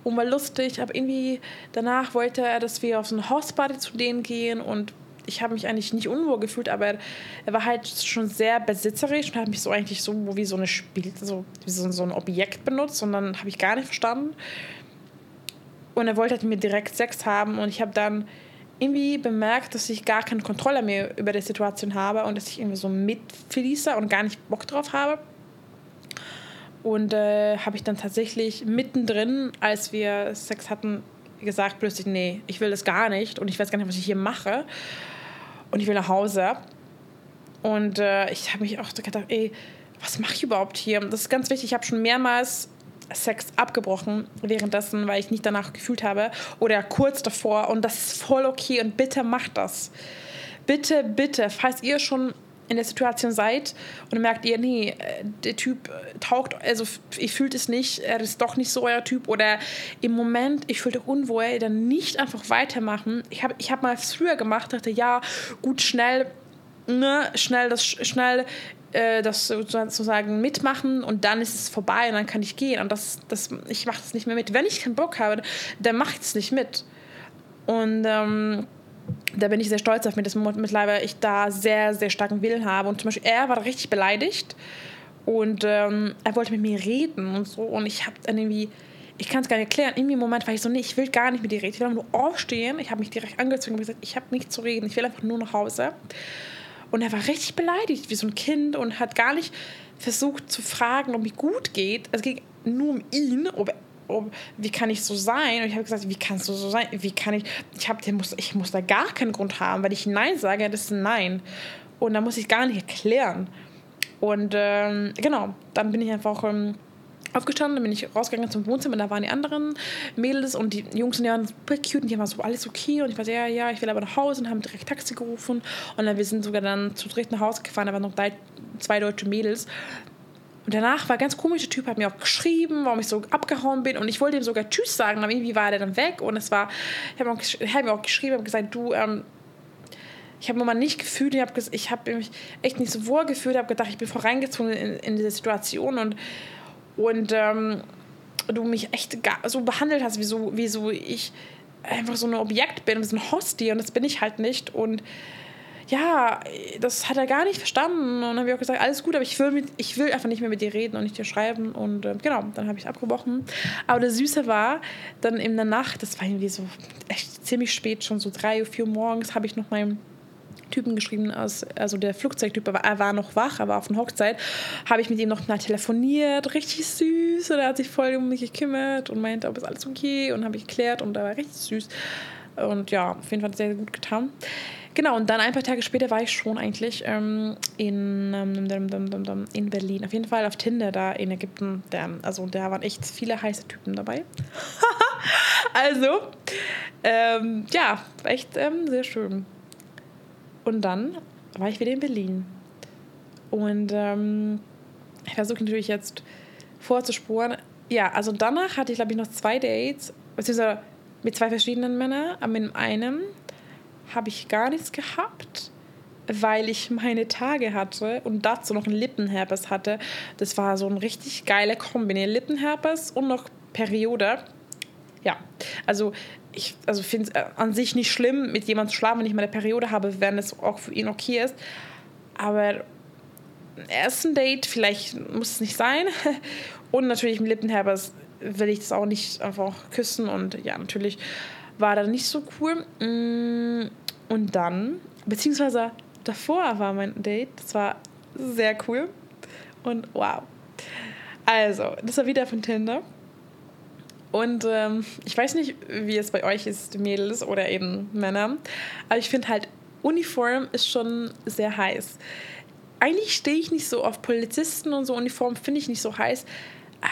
A: und war lustig. Aber irgendwie danach wollte er, dass wir auf so eine Hausparty zu denen gehen und ich habe mich eigentlich nicht unwohl gefühlt, aber er war halt schon sehr besitzerisch und hat mich so eigentlich so wie so eine Spiel, so, so, so ein Objekt benutzt und dann habe ich gar nicht verstanden. Und er wollte halt mir direkt Sex haben und ich habe dann irgendwie bemerkt, dass ich gar keine Kontrolle mehr über die Situation habe und dass ich irgendwie so mitfließe und gar nicht Bock drauf habe. Und äh, habe ich dann tatsächlich mittendrin, als wir Sex hatten, gesagt plötzlich, nee, ich will das gar nicht und ich weiß gar nicht, was ich hier mache. Und ich will nach Hause. Und äh, ich habe mich auch gedacht, ey, was mache ich überhaupt hier? Das ist ganz wichtig. Ich habe schon mehrmals Sex abgebrochen währenddessen, weil ich nicht danach gefühlt habe oder kurz davor und das ist voll okay und bitte macht das. Bitte, bitte, falls ihr schon in der Situation seid und merkt ihr, nee, der Typ taugt, also ihr fühlt es nicht, er ist doch nicht so euer Typ oder im Moment, ich fühle unwohl, dann nicht einfach weitermachen. Ich habe ich hab mal früher gemacht, dachte, ja, gut, schnell, ne, schnell das, schnell äh, das sozusagen mitmachen und dann ist es vorbei und dann kann ich gehen. Und das, das, ich mache das nicht mehr mit. Wenn ich keinen Bock habe, dann mache ich es nicht mit. Und ähm, da bin ich sehr stolz auf mich, dass mittlerweile ich da sehr, sehr starken Willen habe. Und zum Beispiel er war richtig beleidigt und ähm, er wollte mit mir reden und so. Und ich habe dann irgendwie, ich kann es gar nicht erklären, in dem Moment war ich so, nee, ich will gar nicht mit dir reden. Ich will nur aufstehen. Ich habe mich direkt angezogen und gesagt, ich habe nichts zu reden. Ich will einfach nur nach Hause. Und er war richtig beleidigt, wie so ein Kind, und hat gar nicht versucht zu fragen, ob mir gut geht. Es ging nur um ihn, ob, ob, wie kann ich so sein? Und ich habe gesagt, wie kannst du so sein? Wie kann ich, ich, hab, muss, ich muss da gar keinen Grund haben, weil ich Nein sage, das ist ein Nein. Und da muss ich gar nicht erklären. Und ähm, genau, dann bin ich einfach ähm, aufgestanden, dann bin ich rausgegangen zum Wohnzimmer da waren die anderen Mädels und die Jungs und die waren super cute und die waren so alles okay und ich war so, ja, ja, ich will aber nach Hause und haben direkt Taxi gerufen und dann wir sind sogar dann zu dritt nach Hause gefahren, da waren noch drei, zwei deutsche Mädels und danach war ganz komischer Typ, hat mir auch geschrieben, warum ich so abgehauen bin. Und ich wollte ihm sogar Tschüss sagen, aber irgendwie war der dann weg. Und es war, ich habe hab mir auch geschrieben, habe gesagt, du, ähm, ich habe mir mal nicht gefühlt, ich habe ich hab mich echt nicht so wohl gefühlt, habe gedacht, ich bin voreingezogen in, in diese Situation. Und und ähm, du mich echt so behandelt hast, wie so, wie so ich einfach so ein Objekt bin, so ein Hostie und das bin ich halt nicht. Und ja, das hat er gar nicht verstanden. Und dann habe ich auch gesagt, alles gut, aber ich will, mit, ich will einfach nicht mehr mit dir reden und nicht dir schreiben. Und äh, genau, dann habe ich es abgebrochen. Aber das Süße war, dann in der Nacht, das war irgendwie so echt ziemlich spät, schon so drei, vier Uhr morgens, habe ich noch meinem Typen geschrieben, aus, also der Flugzeugtyp, er war noch wach, er war auf einer Hochzeit, habe ich mit ihm noch mal telefoniert, richtig süß und er hat sich voll um mich gekümmert und meinte, ob es alles okay und habe ich geklärt und er war richtig süß und ja, auf jeden Fall sehr, sehr gut getan. Genau, und dann ein paar Tage später war ich schon eigentlich ähm, in, ähm, in Berlin. Auf jeden Fall auf Tinder da in Ägypten. Der, also da waren echt viele heiße Typen dabei. also, ähm, ja, echt ähm, sehr schön. Und dann war ich wieder in Berlin. Und ähm, ich versuche natürlich jetzt vorzuspuren. Ja, also danach hatte ich, glaube ich, noch zwei Dates, beziehungsweise mit zwei verschiedenen Männern. Aber mit einem habe ich gar nichts gehabt, weil ich meine Tage hatte und dazu noch einen Lippenherpes hatte. Das war so ein richtig geiler Kombi. Lippenherpes und noch Periode. Ja, also ich also finde es äh, an sich nicht schlimm, mit jemandem zu schlafen, wenn ich meine Periode habe, wenn es auch für ihn okay ist. Aber ersten Date, vielleicht muss es nicht sein. Und natürlich mit Lippenherbers will ich das auch nicht einfach küssen. Und ja, natürlich war das nicht so cool. Mm, und dann, beziehungsweise davor war mein Date, das war sehr cool. Und wow. Also, das war wieder von Tinder. Und ähm, ich weiß nicht, wie es bei euch ist, Mädels oder eben Männer, aber ich finde halt, Uniform ist schon sehr heiß. Eigentlich stehe ich nicht so auf Polizisten und so Uniform, finde ich nicht so heiß,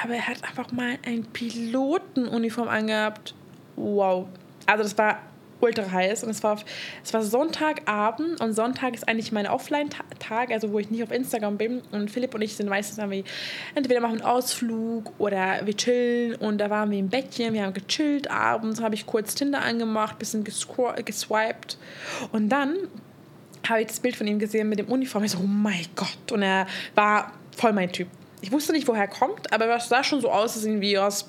A: aber er hat einfach mal ein Pilotenuniform angehabt. Wow. Also das war ultra heiß und es war, es war Sonntagabend und Sonntag ist eigentlich mein Offline-Tag, also wo ich nicht auf Instagram bin. Und Philipp und ich sind meistens irgendwie, entweder machen einen Ausflug oder wir chillen. Und da waren wir im Bettchen, wir haben gechillt, abends habe ich kurz Tinder angemacht, bisschen geswiped. Und dann habe ich das Bild von ihm gesehen mit dem Uniform, ich so, oh mein Gott. Und er war voll mein Typ. Ich wusste nicht, woher er kommt, aber es sah schon so aus, dass er irgendwie aus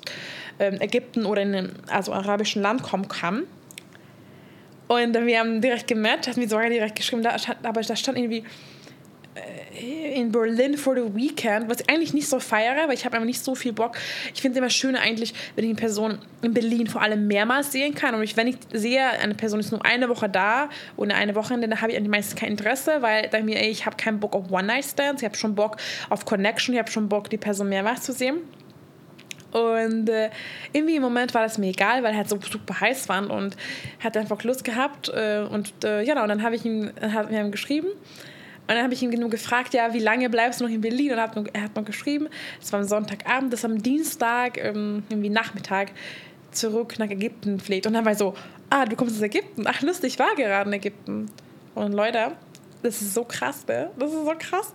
A: ähm, Ägypten oder in einem also arabischen Land kommen kann. Und wir haben direkt gematcht, hat mir sogar direkt geschrieben, da, aber da stand irgendwie in Berlin for the Weekend, was ich eigentlich nicht so feiere, weil ich habe einfach nicht so viel Bock. Ich finde es immer schöner eigentlich, wenn ich eine Person in Berlin vor allem mehrmals sehen kann. Und wenn ich sehe, eine Person ist nur eine Woche da oder eine Woche, dann habe ich meistens kein Interesse, weil dann mir, ey, ich habe keinen Bock auf One-Night-Stands, ich habe schon Bock auf Connection, ich habe schon Bock, die Person mehrmals zu sehen. Und äh, irgendwie im Moment war das mir egal, weil er halt so super heiß war und hat einfach Lust gehabt. Äh, und äh, ja, und dann habe ich ihm, hat mir ihm geschrieben. Und dann habe ich ihn nur gefragt, ja, wie lange bleibst du noch in Berlin? Und er hat noch, er hat noch geschrieben, es war am Sonntagabend, dass am Dienstag, ähm, irgendwie Nachmittag, zurück nach Ägypten fliegt. Und dann war ich so, ah, du kommst aus Ägypten? Ach, lustig, ich war gerade in Ägypten. Und Leute, das ist so krass, ne? Das ist so krass.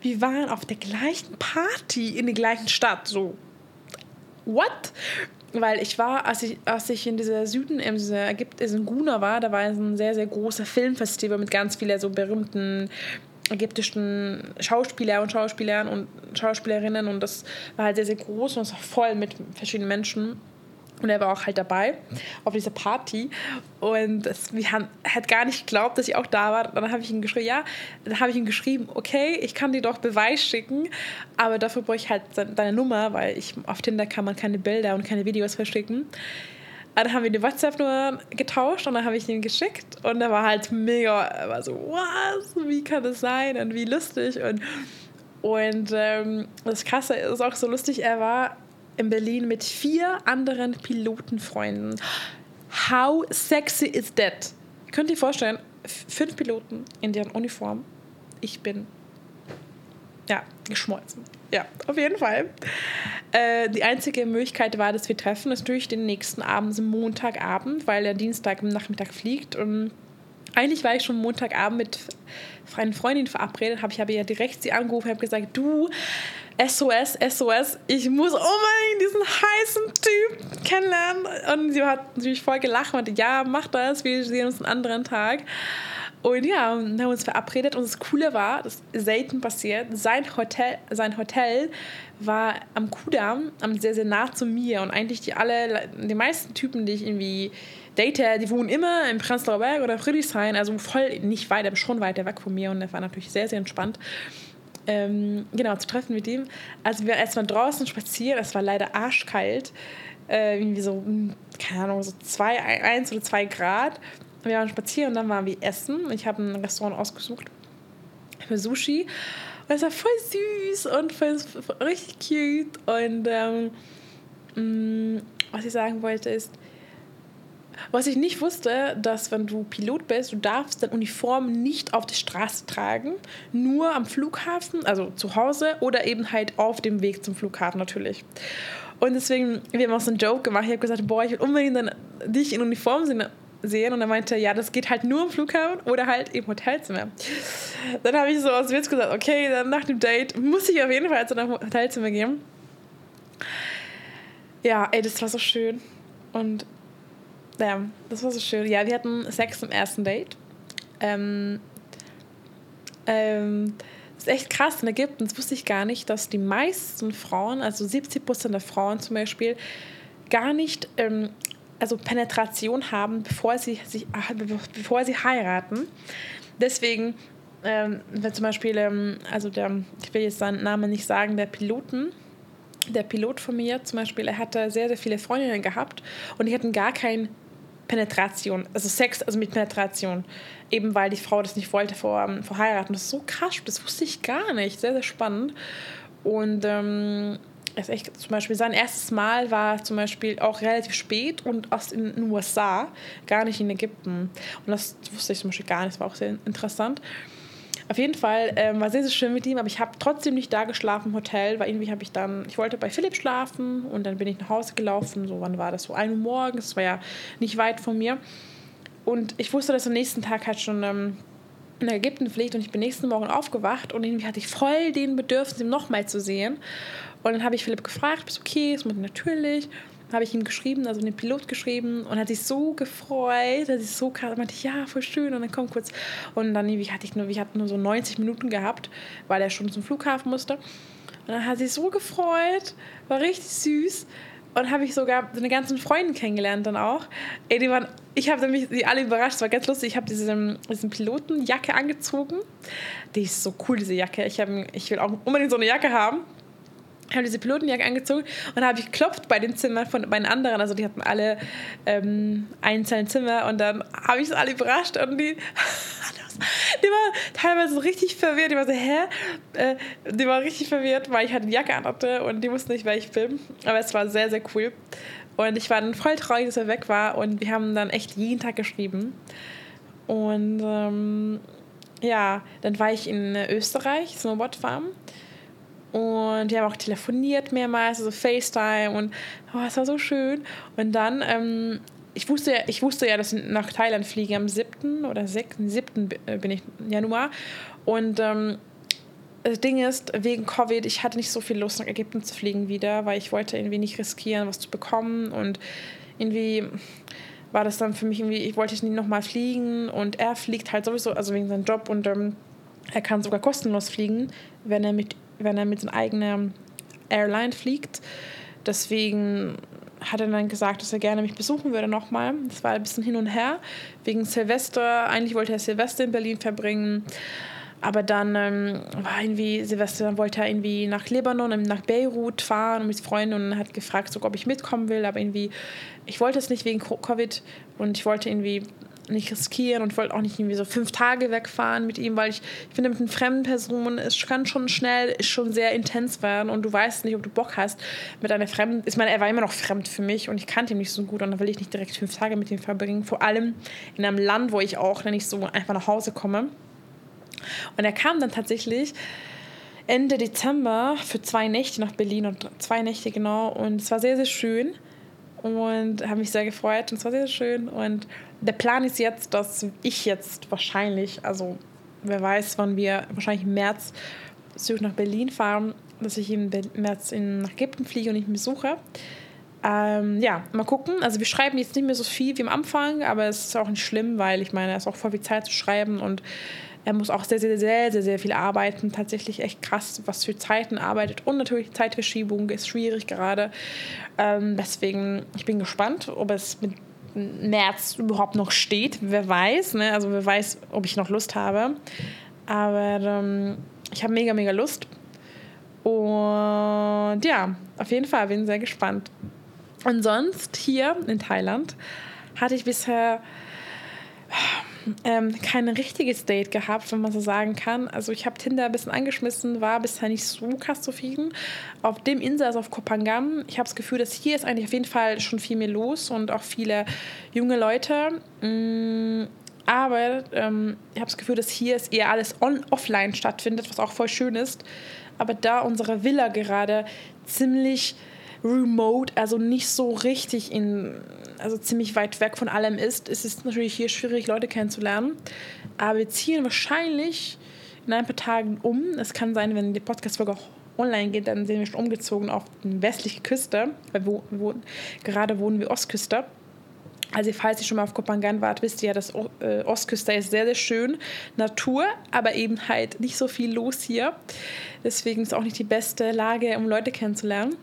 A: Wir waren auf der gleichen Party in der gleichen Stadt, so what? Weil ich war, als ich, als ich in dieser Süden, in dieser Ägypten, in Guna war, da war ein sehr, sehr großer Filmfestival mit ganz vielen so berühmten ägyptischen Schauspieler und Schauspielern und Schauspielerinnen und das war halt sehr, sehr groß und es war voll mit verschiedenen Menschen. Und er war auch halt dabei auf dieser Party. Und das, wir haben, hat gar nicht geglaubt, dass ich auch da war. Dann habe ich ihm geschrieben, ja, dann habe ich ihm geschrieben, okay, ich kann dir doch Beweis schicken, aber dafür brauche ich halt deine Nummer, weil ich auf Tinder kann man keine Bilder und keine Videos verschicken. Dann haben wir die WhatsApp-Nummer getauscht und dann habe ich ihn geschickt und er war halt mega, er war so, was, wie kann das sein und wie lustig und und ähm, das Krasse ist auch so lustig, er war in Berlin mit vier anderen Pilotenfreunden. How sexy is that? Könnt ihr vorstellen, fünf Piloten in deren Uniform. Ich bin ja geschmolzen. Ja, auf jeden Fall. Äh, die einzige Möglichkeit war, dass wir treffen, ist natürlich den nächsten Abend, Montagabend, weil er Dienstag im Nachmittag fliegt. Und eigentlich war ich schon Montagabend mit einer Freundin verabredet, habe ich habe ja direkt sie angerufen, habe gesagt, du, SOS, SOS, ich muss unbedingt diesen heißen Typ kennenlernen. Und sie hat natürlich voll gelacht und meinte, ja, mach das, wir sehen uns einen anderen Tag. Und ja, dann haben wir uns verabredet und das Coole war, das ist selten passiert, sein Hotel, sein Hotel war am Kudamm, sehr, sehr nah zu mir und eigentlich die alle, die meisten Typen, die ich irgendwie date, die wohnen immer im Prenzlauer Berg oder Friedrichshain, also voll nicht weit, aber schon weiter weg von mir und das war natürlich sehr, sehr entspannt. Ähm, genau, zu treffen mit ihm. Also wir erstmal draußen spazieren, es war leider arschkalt, äh, irgendwie so, hm, keine Ahnung, so zwei, eins oder zwei Grad. Wir waren spazieren und dann waren wir essen. Ich habe ein Restaurant ausgesucht für Sushi. Und es war voll süß und voll, richtig cute. Und ähm, mm, was ich sagen wollte ist, was ich nicht wusste, dass wenn du Pilot bist, du darfst deine Uniform nicht auf die Straße tragen, nur am Flughafen, also zu Hause oder eben halt auf dem Weg zum Flughafen natürlich. Und deswegen, wir haben auch so einen Joke gemacht. Ich habe gesagt, boah, ich will unbedingt dich in Uniform sehen sehen und er meinte, ja, das geht halt nur im Flughafen oder halt im Hotelzimmer. Dann habe ich so aus Witz gesagt, okay, dann nach dem Date muss ich auf jeden Fall zu einem Hotelzimmer gehen. Ja, ey, das war so schön. Und ja, das war so schön. Ja, wir hatten Sex im ersten Date. Ähm, ähm, das ist echt krass in Ägypten. Das wusste ich gar nicht, dass die meisten Frauen, also 70 Prozent der Frauen zum Beispiel, gar nicht ähm, also Penetration haben, bevor sie, sich, bevor sie heiraten. Deswegen, ähm, wenn zum Beispiel, ähm, also der, ich will jetzt seinen Namen nicht sagen, der Piloten, der Pilot von mir zum Beispiel, er hatte sehr, sehr viele Freundinnen gehabt und die hatten gar kein Penetration, also Sex, also mit Penetration. Eben weil die Frau das nicht wollte vor, ähm, vor heiraten. Das ist so krass, das wusste ich gar nicht. Sehr, sehr spannend. Und ähm, ist echt, zum Beispiel sein erstes Mal war zum Beispiel auch relativ spät und aus in den USA, gar nicht in Ägypten. Und das wusste ich zum Beispiel gar nicht, das war auch sehr interessant. Auf jeden Fall ähm, war sehr, sehr schön mit ihm, aber ich habe trotzdem nicht da geschlafen im Hotel, weil irgendwie habe ich dann, ich wollte bei Philipp schlafen und dann bin ich nach Hause gelaufen, so wann war das, so 1 Uhr morgens, das war ja nicht weit von mir. Und ich wusste, dass am nächsten Tag halt schon ähm, in Ägypten fliegt und ich bin nächsten Morgen aufgewacht und irgendwie hatte ich voll den Bedürfnis, ihn nochmal zu sehen. Und dann habe ich Philipp gefragt, bist okay? Ist mit natürlich. Habe ich ihm geschrieben, also den Pilot geschrieben und hat sich so gefreut, dass ich so krass meinte, ja, voll schön und dann komm kurz. Und dann wie hatte ich nur, ich hatte nur so 90 Minuten gehabt, weil er schon zum Flughafen musste. Und dann hat sich so gefreut, war richtig süß. Und habe ich sogar seine ganzen Freunde kennengelernt dann auch. Ey, die waren, ich habe nämlich sie alle überrascht, es war ganz lustig. Ich habe diese, diesen Pilotenjacke angezogen. Die ist so cool, diese Jacke. Ich, hab, ich will auch unbedingt so eine Jacke haben habe diese Pilotenjacke angezogen und habe ich geklopft bei den Zimmern von bei den anderen. Also die hatten alle ähm, einzelne Zimmer und dann habe ich es alle überrascht und die, die war teilweise richtig verwirrt. Die war so, hä? Äh, die war richtig verwirrt, weil ich halt eine Jacke anhatte und die wussten nicht, wer ich bin. Aber es war sehr, sehr cool. Und ich war dann voll traurig, dass er weg war und wir haben dann echt jeden Tag geschrieben. Und ähm, ja, dann war ich in Österreich, Snowboardfarm. Und wir haben auch telefoniert mehrmals, also FaceTime und oh, es war so schön. Und dann, ähm, ich, wusste ja, ich wusste ja, dass ich nach Thailand fliege am 7. oder 6. 7. Äh, bin ich Januar. Und ähm, das Ding ist, wegen Covid, ich hatte nicht so viel Lust, nach Ägypten zu fliegen wieder, weil ich wollte irgendwie nicht riskieren, was zu bekommen. Und irgendwie war das dann für mich irgendwie, ich wollte nicht nochmal fliegen und er fliegt halt sowieso, also wegen seinem Job und ähm, er kann sogar kostenlos fliegen, wenn er mit wenn er mit seiner eigenen Airline fliegt. Deswegen hat er dann gesagt, dass er gerne mich besuchen würde nochmal. Das war ein bisschen hin und her. Wegen Silvester. Eigentlich wollte er Silvester in Berlin verbringen. Aber dann ähm, war irgendwie Silvester, dann wollte er irgendwie nach Libanon, nach Beirut fahren mit Freunden und hat gefragt, so, ob ich mitkommen will. Aber irgendwie, ich wollte es nicht wegen Covid und ich wollte irgendwie nicht riskieren und wollte auch nicht irgendwie so fünf Tage wegfahren mit ihm, weil ich, ich finde, mit einer fremden Person, es kann schon schnell, ist schon sehr intens werden und du weißt nicht, ob du Bock hast mit einer fremden, ich meine, er war immer noch fremd für mich und ich kannte ihn nicht so gut und dann will ich nicht direkt fünf Tage mit ihm verbringen, vor allem in einem Land, wo ich auch nicht so einfach nach Hause komme. Und er kam dann tatsächlich Ende Dezember für zwei Nächte nach Berlin und zwei Nächte genau. Und es war sehr, sehr schön und habe mich sehr gefreut und es war sehr, schön. Und der Plan ist jetzt, dass ich jetzt wahrscheinlich, also wer weiß, wann wir wahrscheinlich im März zurück nach Berlin fahren, dass ich im März in, nach Ägypten fliege und ich besuche. Ähm, ja, mal gucken. Also wir schreiben jetzt nicht mehr so viel wie am Anfang, aber es ist auch nicht schlimm, weil ich meine, es ist auch voll viel Zeit zu schreiben und er muss auch sehr, sehr, sehr, sehr, sehr viel arbeiten. Tatsächlich echt krass, was für Zeiten arbeitet. Und natürlich Zeitverschiebung ist schwierig gerade. Ähm, deswegen, ich bin gespannt, ob es mit März überhaupt noch steht. Wer weiß, ne? Also wer weiß, ob ich noch Lust habe. Aber ähm, ich habe mega, mega Lust. Und ja, auf jeden Fall bin ich sehr gespannt. Und sonst hier in Thailand hatte ich bisher ähm, kein richtiges Date gehabt, wenn man so sagen kann. Also ich habe Tinder ein bisschen angeschmissen, war bisher nicht so krass zufrieden. Auf dem Insel, also auf Kopangam, ich habe das Gefühl, dass hier ist eigentlich auf jeden Fall schon viel mehr los und auch viele junge Leute. Mm, aber ähm, ich habe das Gefühl, dass hier es eher alles on offline stattfindet, was auch voll schön ist. Aber da unsere Villa gerade ziemlich remote, also nicht so richtig in, also ziemlich weit weg von allem ist, ist es natürlich hier schwierig, Leute kennenzulernen. Aber wir ziehen wahrscheinlich in ein paar Tagen um. Es kann sein, wenn die Podcast-Folge auch online geht, dann sind wir schon umgezogen auf die westliche Küste, weil wir, wir, gerade wohnen wir Ostküste. Also falls ihr schon mal auf Kopangan wart, wisst ihr ja, dass äh, Ostküste ist sehr, sehr schön. Natur, aber eben halt nicht so viel los hier. Deswegen ist auch nicht die beste Lage, um Leute kennenzulernen.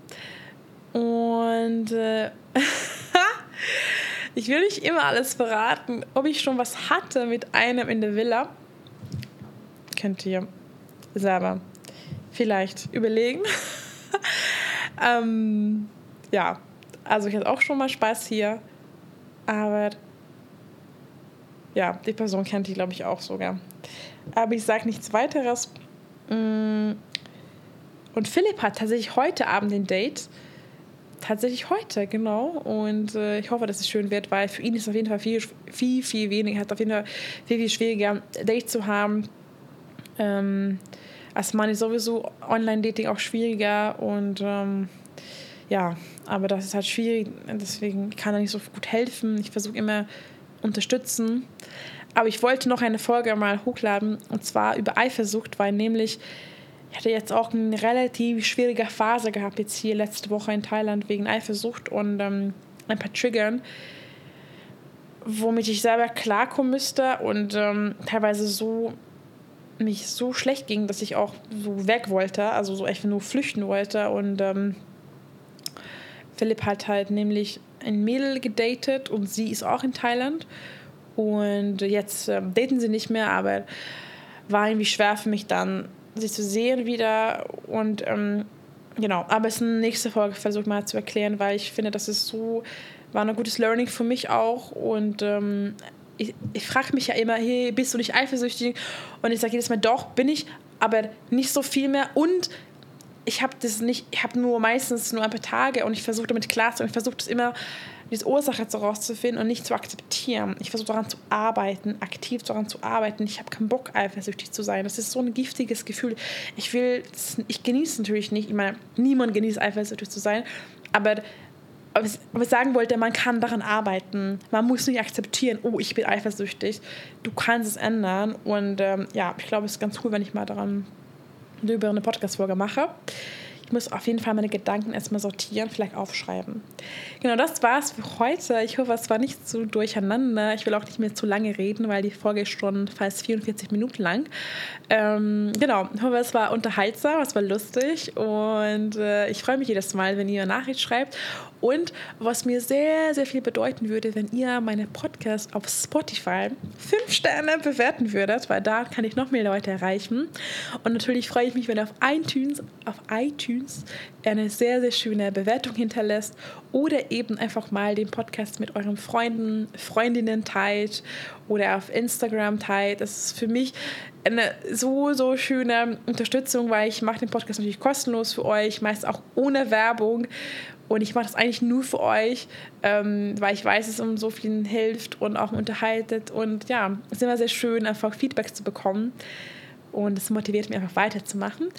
A: Und äh, ich will nicht immer alles verraten. Ob ich schon was hatte mit einem in der Villa, könnt ihr selber vielleicht überlegen. ähm, ja, also ich hatte auch schon mal Spaß hier, aber ja, die Person kennt die, glaube ich, auch sogar. Aber ich sage nichts weiteres. Mm. Und Philipp hat tatsächlich heute Abend ein Date tatsächlich heute, genau. Und äh, ich hoffe, dass es schön wird, weil für ihn ist es auf jeden Fall viel, viel, viel weniger, hat auf jeden Fall viel, viel schwieriger, Date zu haben. Ähm, als Mann ist sowieso Online-Dating auch schwieriger und ähm, ja, aber das ist halt schwierig, deswegen kann er nicht so gut helfen. Ich versuche immer unterstützen. Aber ich wollte noch eine Folge mal hochladen und zwar über Eifersucht, weil nämlich ich hatte jetzt auch eine relativ schwierige Phase gehabt, jetzt hier letzte Woche in Thailand wegen Eifersucht und ähm, ein paar Triggern, womit ich selber klarkommen müsste und ähm, teilweise so mich so schlecht ging, dass ich auch so weg wollte, also so einfach nur flüchten wollte und ähm, Philipp hat halt nämlich ein Mädel gedatet und sie ist auch in Thailand und jetzt ähm, daten sie nicht mehr, aber war irgendwie schwer für mich dann sich zu sehen wieder und ähm, genau, aber es ist eine nächste Folge, versuche mal zu erklären, weil ich finde, das ist so, war ein gutes Learning für mich auch und ähm, ich, ich frage mich ja immer, hey, bist du nicht eifersüchtig? Und ich sage jedes Mal, doch, bin ich, aber nicht so viel mehr. Und ich habe das nicht, ich habe nur meistens nur ein paar Tage und ich versuche damit klarzukommen, ich versuche das immer diese Ursache herauszufinden und nicht zu akzeptieren. Ich versuche daran zu arbeiten, aktiv daran zu arbeiten. Ich habe keinen Bock, eifersüchtig zu sein. Das ist so ein giftiges Gefühl. Ich will, ich genieße natürlich nicht. Ich meine, niemand genießt eifersüchtig zu sein, aber was ich sagen wollte, man kann daran arbeiten. Man muss nicht akzeptieren, oh, ich bin eifersüchtig. Du kannst es ändern. Und ähm, ja, ich glaube, es ist ganz cool, wenn ich mal daran über eine Podcast-Folge mache. Ich muss auf jeden Fall meine Gedanken erstmal sortieren, vielleicht aufschreiben. Genau, das war's für heute. Ich hoffe, es war nicht zu durcheinander. Ich will auch nicht mehr zu lange reden, weil die Folge ist schon fast 44 Minuten lang. Ähm, genau, ich hoffe, es war unterhaltsam, es war lustig und äh, ich freue mich jedes Mal, wenn ihr eine Nachricht schreibt. Und was mir sehr, sehr viel bedeuten würde, wenn ihr meine Podcast auf Spotify fünf Sterne bewerten würdet, weil da kann ich noch mehr Leute erreichen. Und natürlich freue ich mich, wenn ihr auf iTunes, auf iTunes eine sehr, sehr schöne Bewertung hinterlässt oder eben einfach mal den Podcast mit euren Freunden, Freundinnen teilt oder auf Instagram teilt. Das ist für mich eine so, so schöne Unterstützung, weil ich mache den Podcast natürlich kostenlos für euch, meist auch ohne Werbung. Und ich mache das eigentlich nur für euch, ähm, weil ich weiß, es um so vielen hilft und auch unterhaltet. Und ja, es ist immer sehr schön, einfach Feedback zu bekommen. und es motiviert mich einfach weiterzumachen.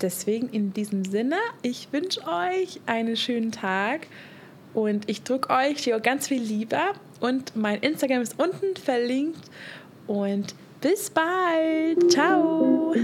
A: Deswegen in diesem Sinne, ich wünsche euch einen schönen Tag und ich drücke euch hier ganz viel Liebe und mein Instagram ist unten verlinkt und bis bald. Ciao.